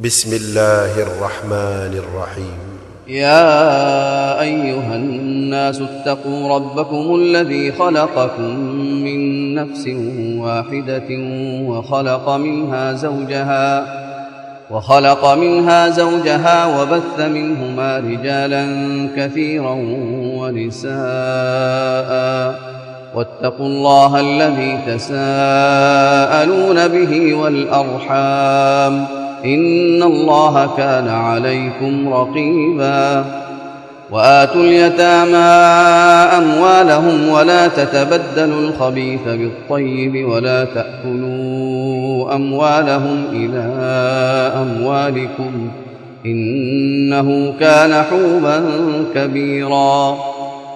بسم الله الرحمن الرحيم. يا أيها الناس اتقوا ربكم الذي خلقكم من نفس واحدة وخلق منها زوجها وخلق منها زوجها وبث منهما رجالا كثيرا ونساء. واتقوا الله الذي تساءلون به والأرحام. إن الله كان عليكم رقيبا. وآتوا اليتامى أموالهم ولا تتبدلوا الخبيث بالطيب ولا تأكلوا أموالهم إلى أموالكم إنه كان حوبا كبيرا.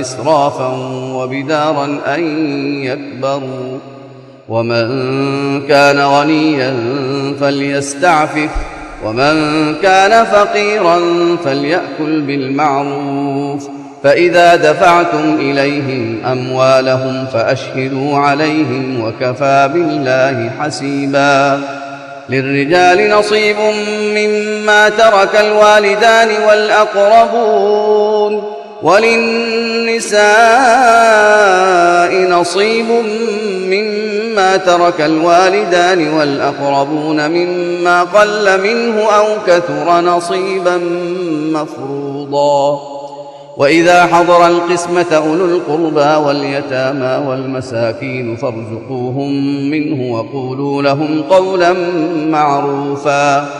إسرافا وبدارا أن يكبروا. ومن كان غنيا فليستعفف ومن كان فقيرا فليأكل بالمعروف. فإذا دفعتم إليهم أموالهم فأشهدوا عليهم وكفى بالله حسيبا. للرجال نصيب مما ترك الوالدان والأقربون. وللنساء نصيب مما ترك الوالدان والأقربون مما قل منه أو كثر نصيبا مفروضا. وإذا حضر القسمة أولو القربى واليتامى والمساكين فارزقوهم منه وقولوا لهم قولا معروفا.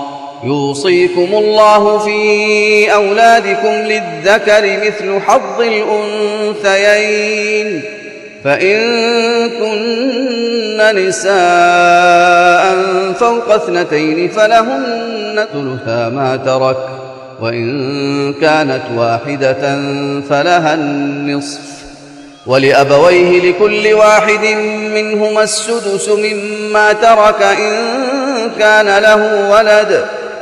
يوصيكم الله في أولادكم للذكر مثل حظ الأنثيين. فإن كن نساء فوق اثنتين فلهن ثلثا ما ترك وإن كانت واحدة فلها النصف. ولأبويه لكل واحد منهما السدس مما ترك إن كان له ولد.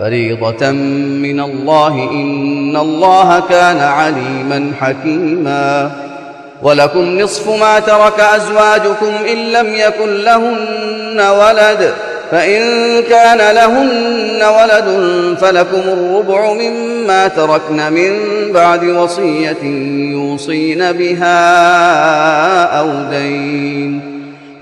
فريضة من الله إن الله كان عليما حكيما. ولكم نصف ما ترك أزواجكم إن لم يكن لهن ولد فإن كان لهن ولد فلكم الربع مما تركن من بعد وصية يوصين بها أو دين.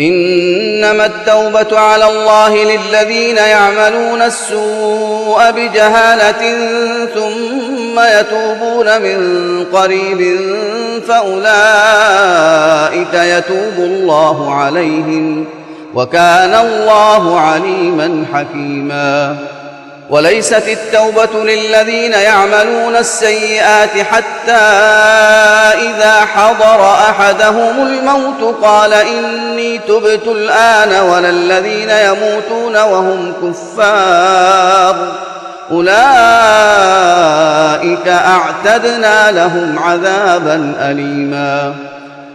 إنما التوبة على الله للذين يعملون السوء بجهالة ثم يتوبون من قريب فأولئك يتوب الله عليهم وكان الله عليما حكيما. وليست التوبة للذين يعملون السيئات حتى أحدهم الموت قال إني تبت الآن ولا الذين يموتون وهم كفار أولئك أعتدنا لهم عذابا أليماً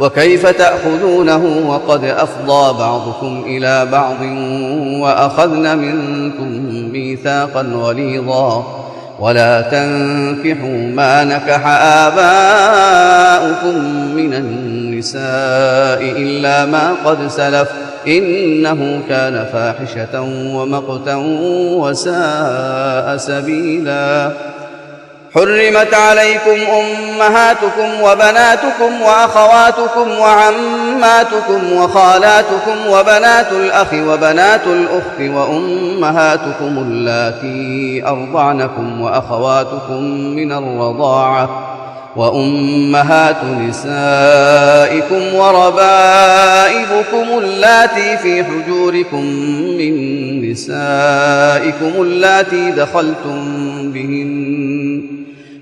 وكيف تأخذونه وقد أفضى بعضكم إلى بعض وأخذن منكم ميثاقا غليظا ولا تنكحوا ما نكح آباؤكم من النساء إلا ما قد سلف إنه كان فاحشة ومقتا وساء سبيلاً حرمت عليكم أمهاتكم وبناتكم وأخواتكم وعماتكم وخالاتكم وبنات الأخ وبنات الأخت وأمهاتكم اللاتي أرضعنكم وأخواتكم من الرضاعة وأمهات نسائكم وربائبكم اللاتي في حجوركم من نسائكم اللاتي دخلتم بهن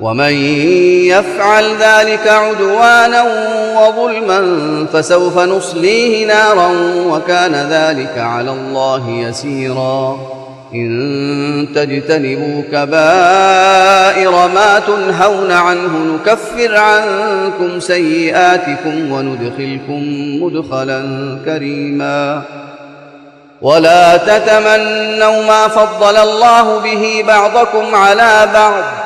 ومن يفعل ذلك عدوانا وظلما فسوف نصليه نارا وكان ذلك على الله يسيرا. إن تجتنبوا كبائر ما تنهون عنه نكفر عنكم سيئاتكم وندخلكم مدخلا كريما. ولا تتمنوا ما فضل الله به بعضكم على بعض.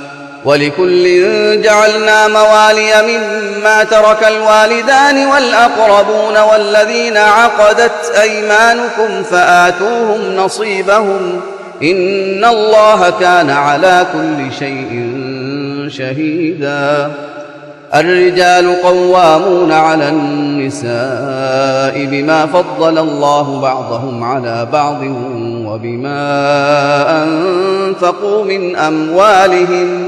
ولكل جعلنا موالي مما ترك الوالدان والأقربون والذين عقدت أيمانكم فآتوهم نصيبهم إن الله كان على كل شيء شهيدا الرجال قوامون على النساء بما فضل الله بعضهم على بعض وبما أنفقوا من أموالهم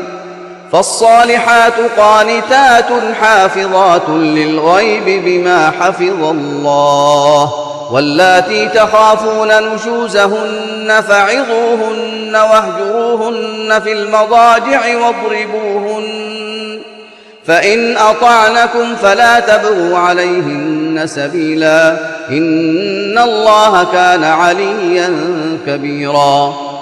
فالصالحات قانتات حافظات للغيب بما حفظ الله واللاتي تخافون نشوزهن فعظوهن واهجروهن في المضاجع واضربوهن فإن أطعنكم فلا تبغوا عليهن سبيلا إن الله كان عليا كبيرا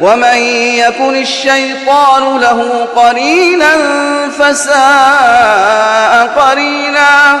ومن يكن الشيطان له قرينا فساء قرينا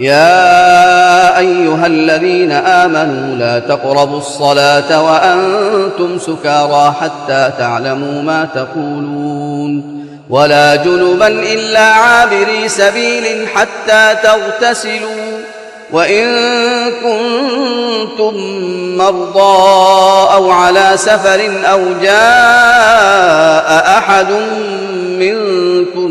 يا أيها الذين آمنوا لا تقربوا الصلاة وأنتم سكارى حتى تعلموا ما تقولون ولا جنبا إلا عابري سبيل حتى تغتسلوا وإن كنتم مرضى أو على سفر أو جاء أحد منكم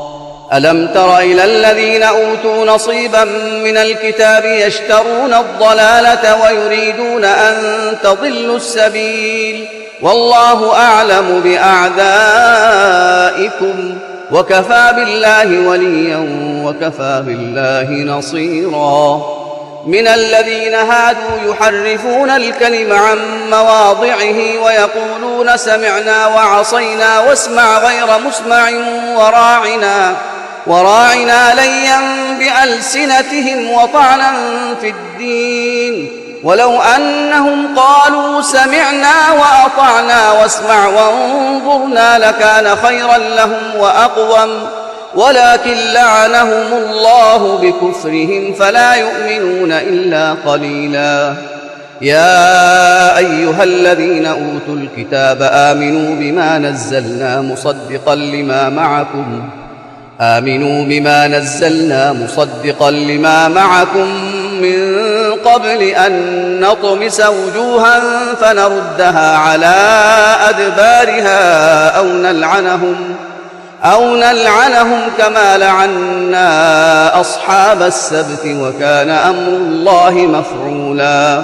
ألم تر إلى الذين أوتوا نصيبا من الكتاب يشترون الضلالة ويريدون أن تضلوا السبيل والله أعلم بأعدائكم وكفى بالله وليا وكفى بالله نصيراً من الذين هادوا يحرفون الكلم عن مواضعه ويقولون سمعنا وعصينا واسمع غير مسمع وراعنا وراعنا ليا بألسنتهم وطعنا في الدين. ولو أنهم قالوا سمعنا وأطعنا واسمع وانظرنا لكان خيرا لهم وأقوم. ولكن لعنهم الله بكفرهم فلا يؤمنون إلا قليلا. يا أيها الذين أوتوا الكتاب آمنوا بما نزلنا مصدقا لما معكم. آمنوا بما نزلنا مصدقا لما معكم من قبل أن نطمس وجوها فنردها على أدبارها أو نلعنهم ۖ أو نلعنهم كما لعنا أصحاب السبت وكان أمر الله مفعولا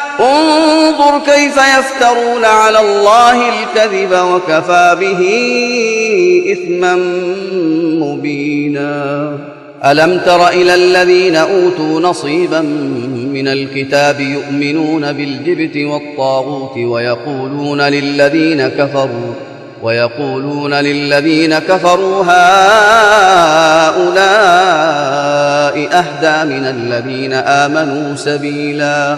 انظر كيف يفترون على الله الكذب وكفى به إثما مبينا. ألم تر إلى الذين أوتوا نصيبا من الكتاب يؤمنون بالجبت والطاغوت ويقولون للذين كفروا ويقولون للذين كفروا هؤلاء أهدى من الذين آمنوا سبيلا.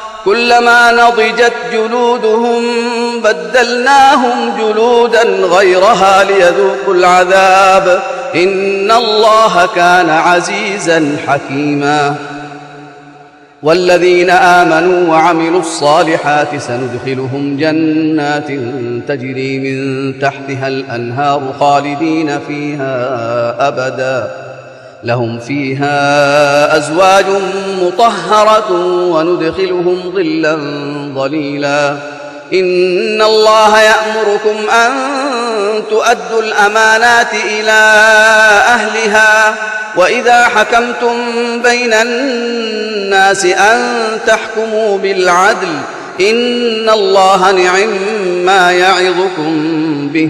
كلما نضجت جلودهم بدلناهم جلودا غيرها ليذوقوا العذاب. إن الله كان عزيزا حكيما. والذين آمنوا وعملوا الصالحات سندخلهم جنات تجري من تحتها الأنهار خالدين فيها أبدا. لهم فيها أزواج مطهرة وندخلهم ظلا ظليلا. إن الله يأمركم أن تؤدوا الأمانات إلى أهلها وإذا حكمتم بين الناس أن تحكموا بالعدل إن الله نعم ما يعظكم به.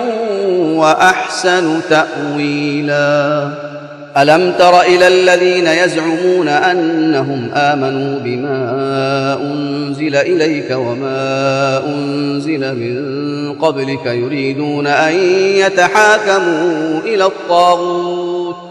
وأحسن تأويلا. ألم تر إلى الذين يزعمون أنهم آمنوا بما أنزل إليك وما أنزل من قبلك يريدون أن يتحاكموا إلى الطاغوت؟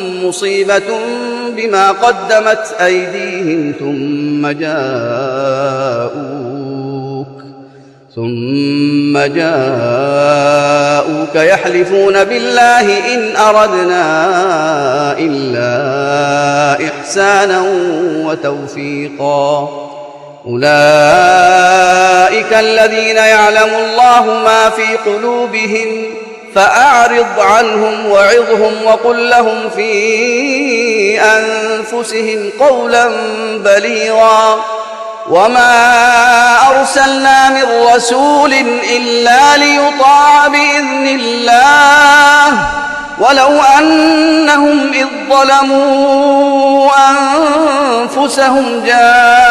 مصيبة بما قدمت أيديهم ثم جاءوك ثم جاءوك يحلفون بالله إن أردنا إلا إحسانا وتوفيقا. أولئك الذين يعلم الله ما في قلوبهم فأعرض عنهم وعظهم وقل لهم في أنفسهم قولا بليغا وما أرسلنا من رسول إلا ليطاع بإذن الله ولو أنهم إذ ظلموا أنفسهم جاءوك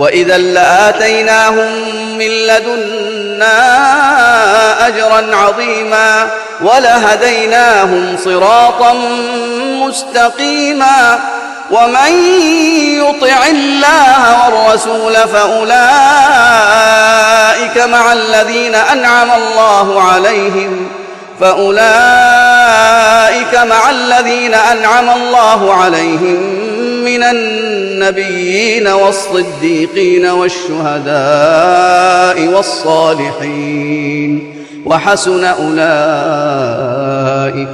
وإذا لآتيناهم من لدنا أجرا عظيما ولهديناهم صراطا مستقيما ومن يطع الله والرسول فأولئك مع الذين أنعم الله عليهم فأولئك مع الذين أنعم الله عليهم من النبيين والصديقين والشهداء والصالحين وحسن أولئك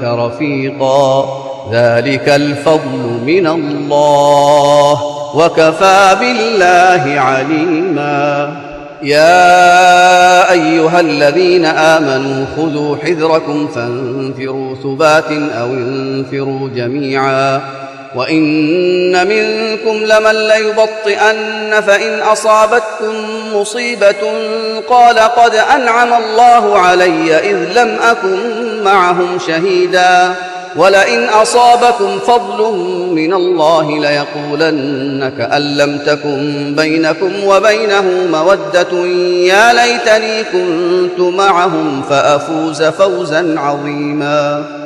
رفيقا. ذلك الفضل من الله. وكفى بالله عليما. يا أيها الذين آمنوا خذوا حذركم فانفروا ثبات أو انفروا جميعا. وان منكم لمن ليبطئن فان اصابتكم مصيبه قال قد انعم الله علي اذ لم اكن معهم شهيدا ولئن اصابكم فضل من الله ليقولن كان لم تكن بينكم وبينه موده يا ليتني كنت معهم فافوز فوزا عظيما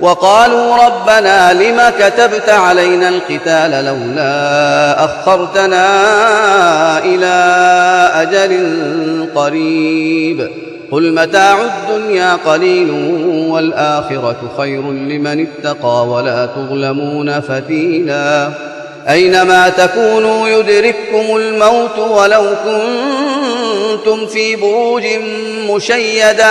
وقالوا ربنا لم كتبت علينا القتال لولا أخرتنا إلى أجل قريب قل متاع الدنيا قليل والآخرة خير لمن اتقى ولا تظلمون فتيلا أينما تكونوا يدرككم الموت ولو كنتم في بروج مشيدة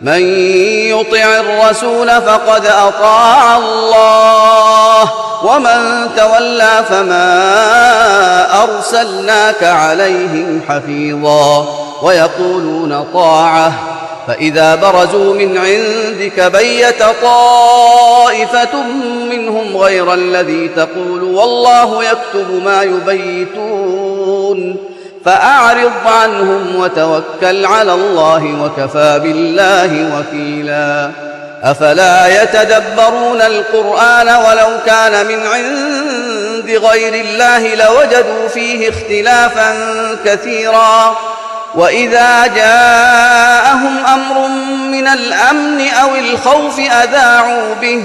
من يطع الرسول فقد أطاع الله ومن تولى فما أرسلناك عليهم حفيظا. ويقولون طاعة فإذا برزوا من عندك بيت طائفة منهم غير الذي تقول والله يكتب ما يبيتون. فأعرض عنهم وتوكل على الله وكفى بالله وكيلا. أفلا يتدبرون القرآن ولو كان من عند غير الله لوجدوا فيه اختلافا كثيرا. وإذا جاءهم أمر من الأمن أو الخوف أذاعوا به.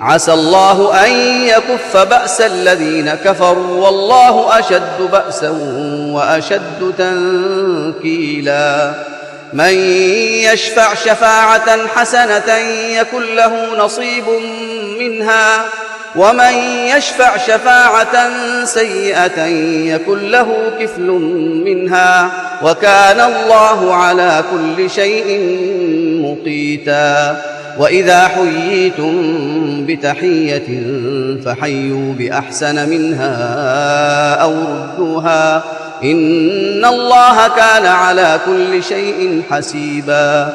عسى الله أن يكف بأس الذين كفروا والله أشد بأسا وأشد تنكيلا. من يشفع شفاعة حسنة يكن له نصيب منها ومن يشفع شفاعة سيئة يكن له كفل منها. وكان الله على كل شيء مقيتا. وإذا حييتم بتحية فحيوا بأحسن منها أو ردوها إن الله كان على كل شيء حسيبا.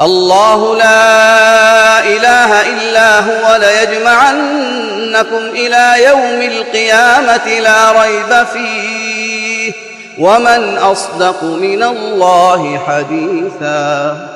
الله لا إله إلا هو ليجمعنكم إلى يوم القيامة لا ريب فيه. ومن أصدق من الله حديثا.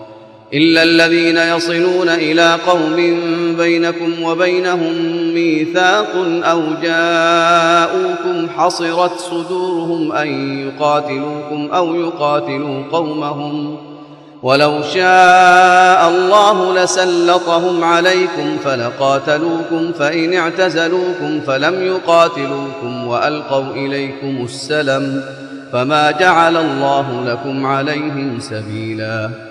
إلا الذين يصلون إلى قوم بينكم وبينهم ميثاق أو جاءوكم حصرت صدورهم أن يقاتلوكم أو يقاتلوا قومهم ولو شاء الله لسلطهم عليكم فلقاتلوكم فإن اعتزلوكم فلم يقاتلوكم وألقوا إليكم السلم فما جعل الله لكم عليهم سبيلا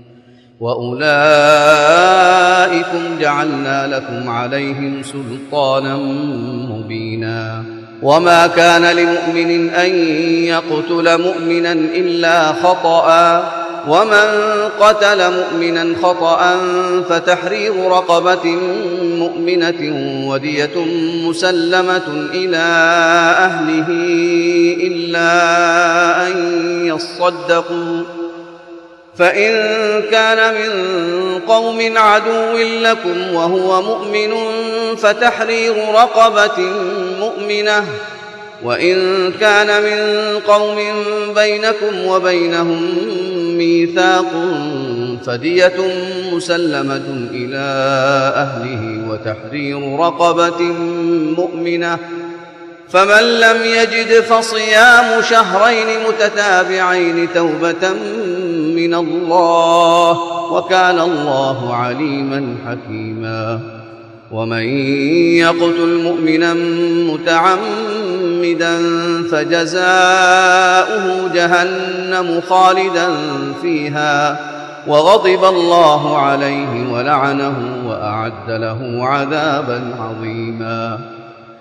وأولئكم جعلنا لكم عليهم سلطانا مبينا. وما كان لمؤمن أن يقتل مؤمنا إلا خطأ. ومن قتل مؤمنا خطأ فتحرير رقبة مؤمنة ودية مسلمة إلى أهله إلا أن يصدقوا. فإن كان من قوم عدو لكم وهو مؤمن فتحرير رقبة مؤمنة. وإن كان من قوم بينكم وبينهم ميثاق فدية مسلمة إلى أهله وتحرير رقبة مؤمنة. فمن لم يجد فصيام شهرين متتابعين توبة من الله وكان الله عليما حكيما. ومن يقتل مؤمنا متعمدا فجزاؤه جهنم خالدا فيها وغضب الله عليه ولعنه وأعد له عذابا عظيما.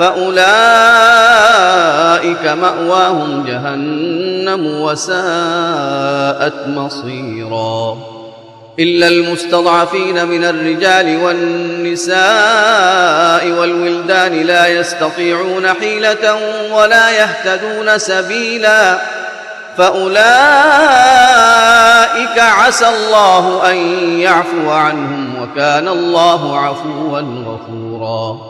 فأولئك مأواهم جهنم وساءت مصيرا. إلا المستضعفين من الرجال والنساء والولدان لا يستطيعون حيلة ولا يهتدون سبيلا. فأولئك عسى الله أن يعفو عنهم وكان الله عفوا غفورا.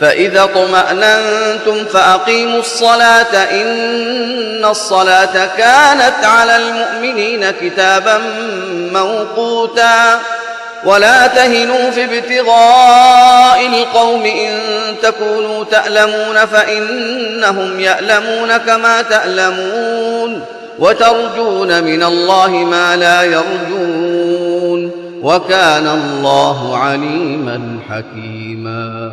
فإذا اطمأننتم فأقيموا الصلاة إن الصلاة كانت على المؤمنين كتابا موقوتا ولا تهنوا في ابتغاء القوم إن تكونوا تألمون فإنهم يألمون كما تألمون وترجون من الله ما لا يرجون وكان الله عليما حكيما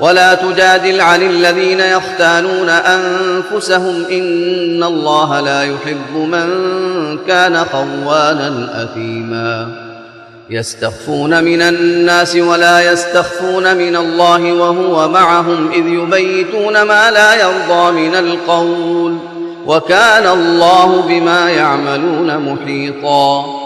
ولا تجادل عن الذين يختانون أنفسهم إن الله لا يحب من كان خوانا أثيما. يستخفون من الناس ولا يستخفون من الله وهو معهم إذ يبيتون ما لا يرضى من القول. وكان الله بما يعملون محيطا.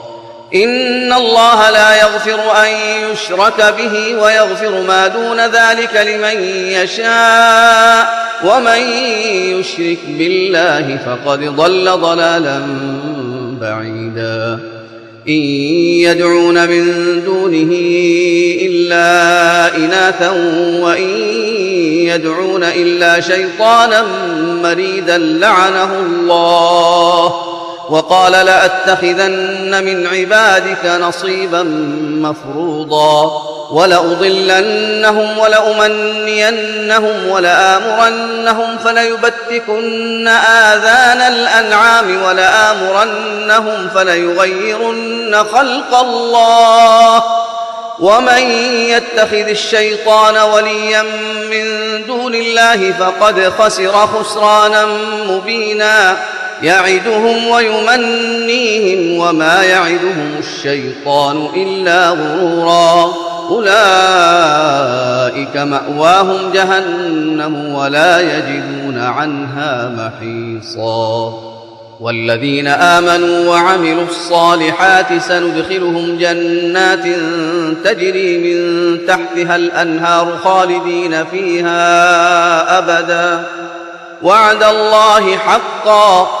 إن الله لا يغفر أن يشرك به ويغفر ما دون ذلك لمن يشاء ومن يشرك بالله فقد ضل ضلالا بعيدا. إن يدعون من دونه إلا إناثا وإن يدعون إلا شيطانا مريدا لعنه الله. وقال لأتخذن من عبادك نصيبا مفروضا ولأضلنهم ولأمنينهم ولآمرنهم فليبتكن آذان الأنعام ولآمرنهم فليغيرن خلق الله ومن يتخذ الشيطان وليا من دون الله فقد خسر خسرانا مبينا يعدهم ويمنيهم وما يعدهم الشيطان إلا غرورا. أولئك مأواهم جهنم ولا يجدون عنها محيصا. والذين آمنوا وعملوا الصالحات سندخلهم جنات تجري من تحتها الأنهار خالدين فيها أبدا. وعد الله حقا.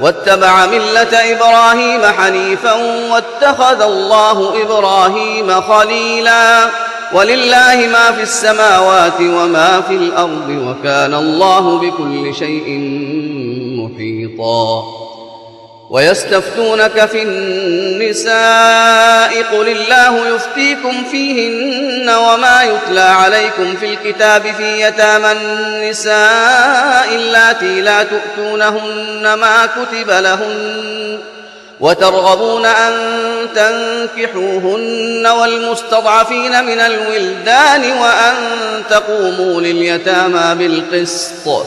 واتبع ملة إبراهيم حنيفا واتخذ الله إبراهيم خليلا. ولله ما في السماوات وما في الأرض وكان الله بكل شيء محيطا. ويستفتونك في النساء قل الله يفتيكم فيهن وما يتلى عليكم في الكتاب في يتامى النساء اللاتي لا تؤتونهن ما كتب لهن وترغبون أن تنكحوهن والمستضعفين من الولدان وأن تقوموا لليتامى بالقسط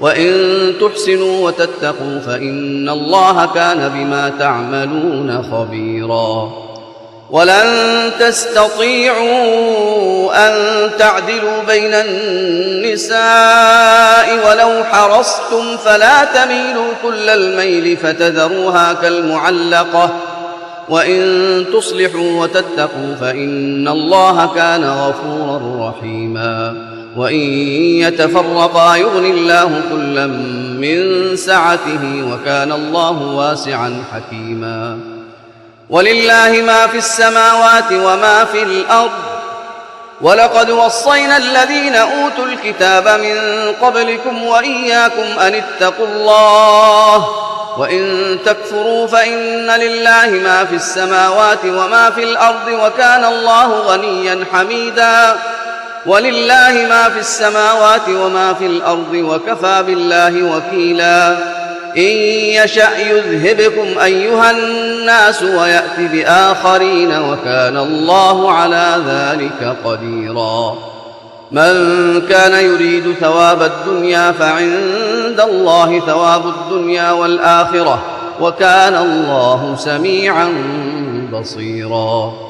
وإن تحسنوا وتتقوا فإن الله كان بما تعملون خبيرا. ولن تستطيعوا أن تعدلوا بين النساء ولو حرصتم فلا تميلوا كل الميل فتذروها كالمعلقة. وإن تصلحوا وتتقوا فإن الله كان غفورا رحيما. وإن يتفرقا يغن الله كلا من سعته وكان الله واسعا حكيما. ولله ما في السماوات وما في الأرض. ولقد وصينا الذين أوتوا الكتاب من قبلكم وإياكم أن اتقوا الله. وإن تكفروا فإن لله ما في السماوات وما في الأرض وكان الله غنيا حميدا. ولله ما في السماوات وما في الأرض وكفى بالله وكيلا. إن يشأ يذهبكم أيها الناس ويأت بآخرين وكان الله على ذلك قديرا. من كان يريد ثواب الدنيا فعند الله ثواب الدنيا والآخرة وكان الله سميعا بصيرا.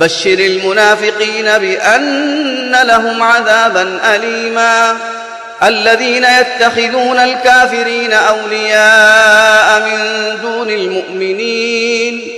بشر المنافقين بأن لهم عذابا اليما. الذين يتخذون الكافرين أولياء من دون المؤمنين.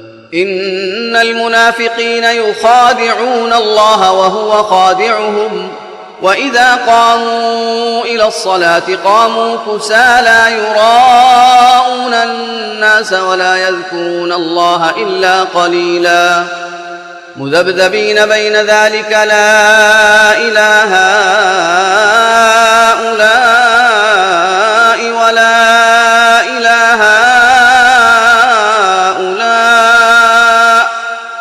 إن المنافقين يخادعون الله وهو خادعهم. وإذا قاموا إلى الصلاة قاموا كسالى يراءون الناس ولا يذكرون الله إلا قليلا. مذبذبين بين ذلك لا إله هؤلاء.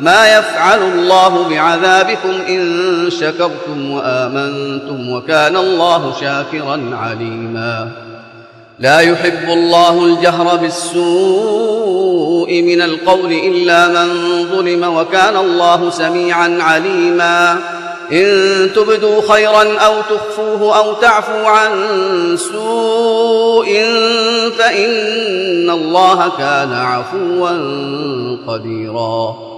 ما يفعل الله بعذابكم إن شكرتم وآمنتم وكان الله شاكرا عليما. لا يحب الله الجهر بالسوء من القول إلا من ظلم وكان الله سميعا عليما. إن تبدوا خيرا أو تخفوه أو تعفوا عن سوء فإن الله كان عفوا قديرا.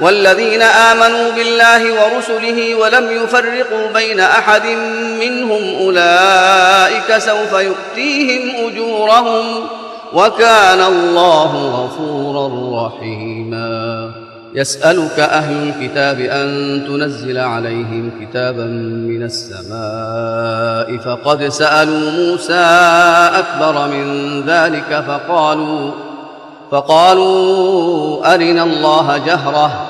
والذين آمنوا بالله ورسله ولم يفرقوا بين أحد منهم أولئك سوف يؤتيهم أجورهم وكان الله غفورا رحيما. يسألك أهل الكتاب أن تنزل عليهم كتابا من السماء فقد سألوا موسى أكبر من ذلك فقالوا فقالوا أرنا الله جهرة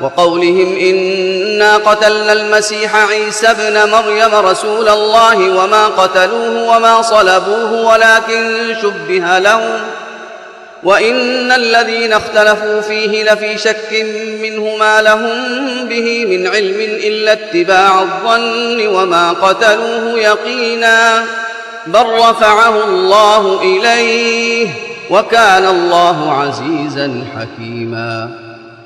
وقولهم إنا قتلنا المسيح عيسى ابن مريم رسول الله وما قتلوه وما صلبوه ولكن شبه لهم وإن الذين اختلفوا فيه لفي شك منه ما لهم به من علم إلا اتباع الظن وما قتلوه يقينا بل رفعه الله إليه وكان الله عزيزا حكيما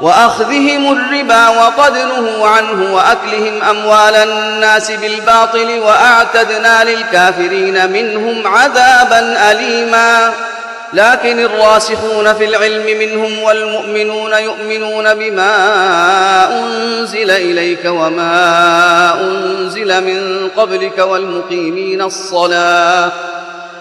وأخذهم الربا وقد نهوا عنه وأكلهم أموال الناس بالباطل وأعتدنا للكافرين منهم عذابا أليما. لكن الراسخون في العلم منهم والمؤمنون يؤمنون بما أنزل إليك وما أنزل من قبلك والمقيمين الصلاة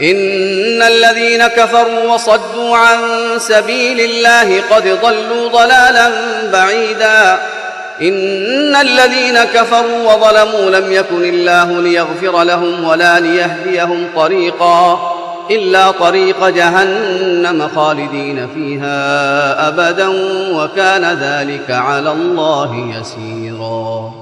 إن الذين كفروا وصدوا عن سبيل الله قد ضلوا ضلالا بعيدا. إن الذين كفروا وظلموا لم يكن الله ليغفر لهم ولا ليهديهم طريقا إلا طريق جهنم خالدين فيها أبدا وكان ذلك على الله يسيرا.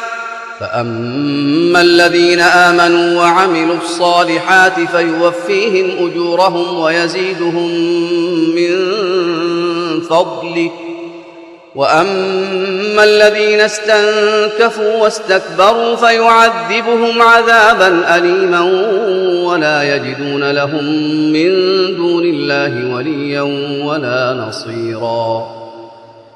فأما الذين آمنوا وعملوا الصالحات فيوفيهم أجورهم ويزيدهم من فضله. وأما الذين استنكفوا واستكبروا فيعذبهم عذابا اليما ولا يجدون لهم من دون الله وليا ولا نصيرا.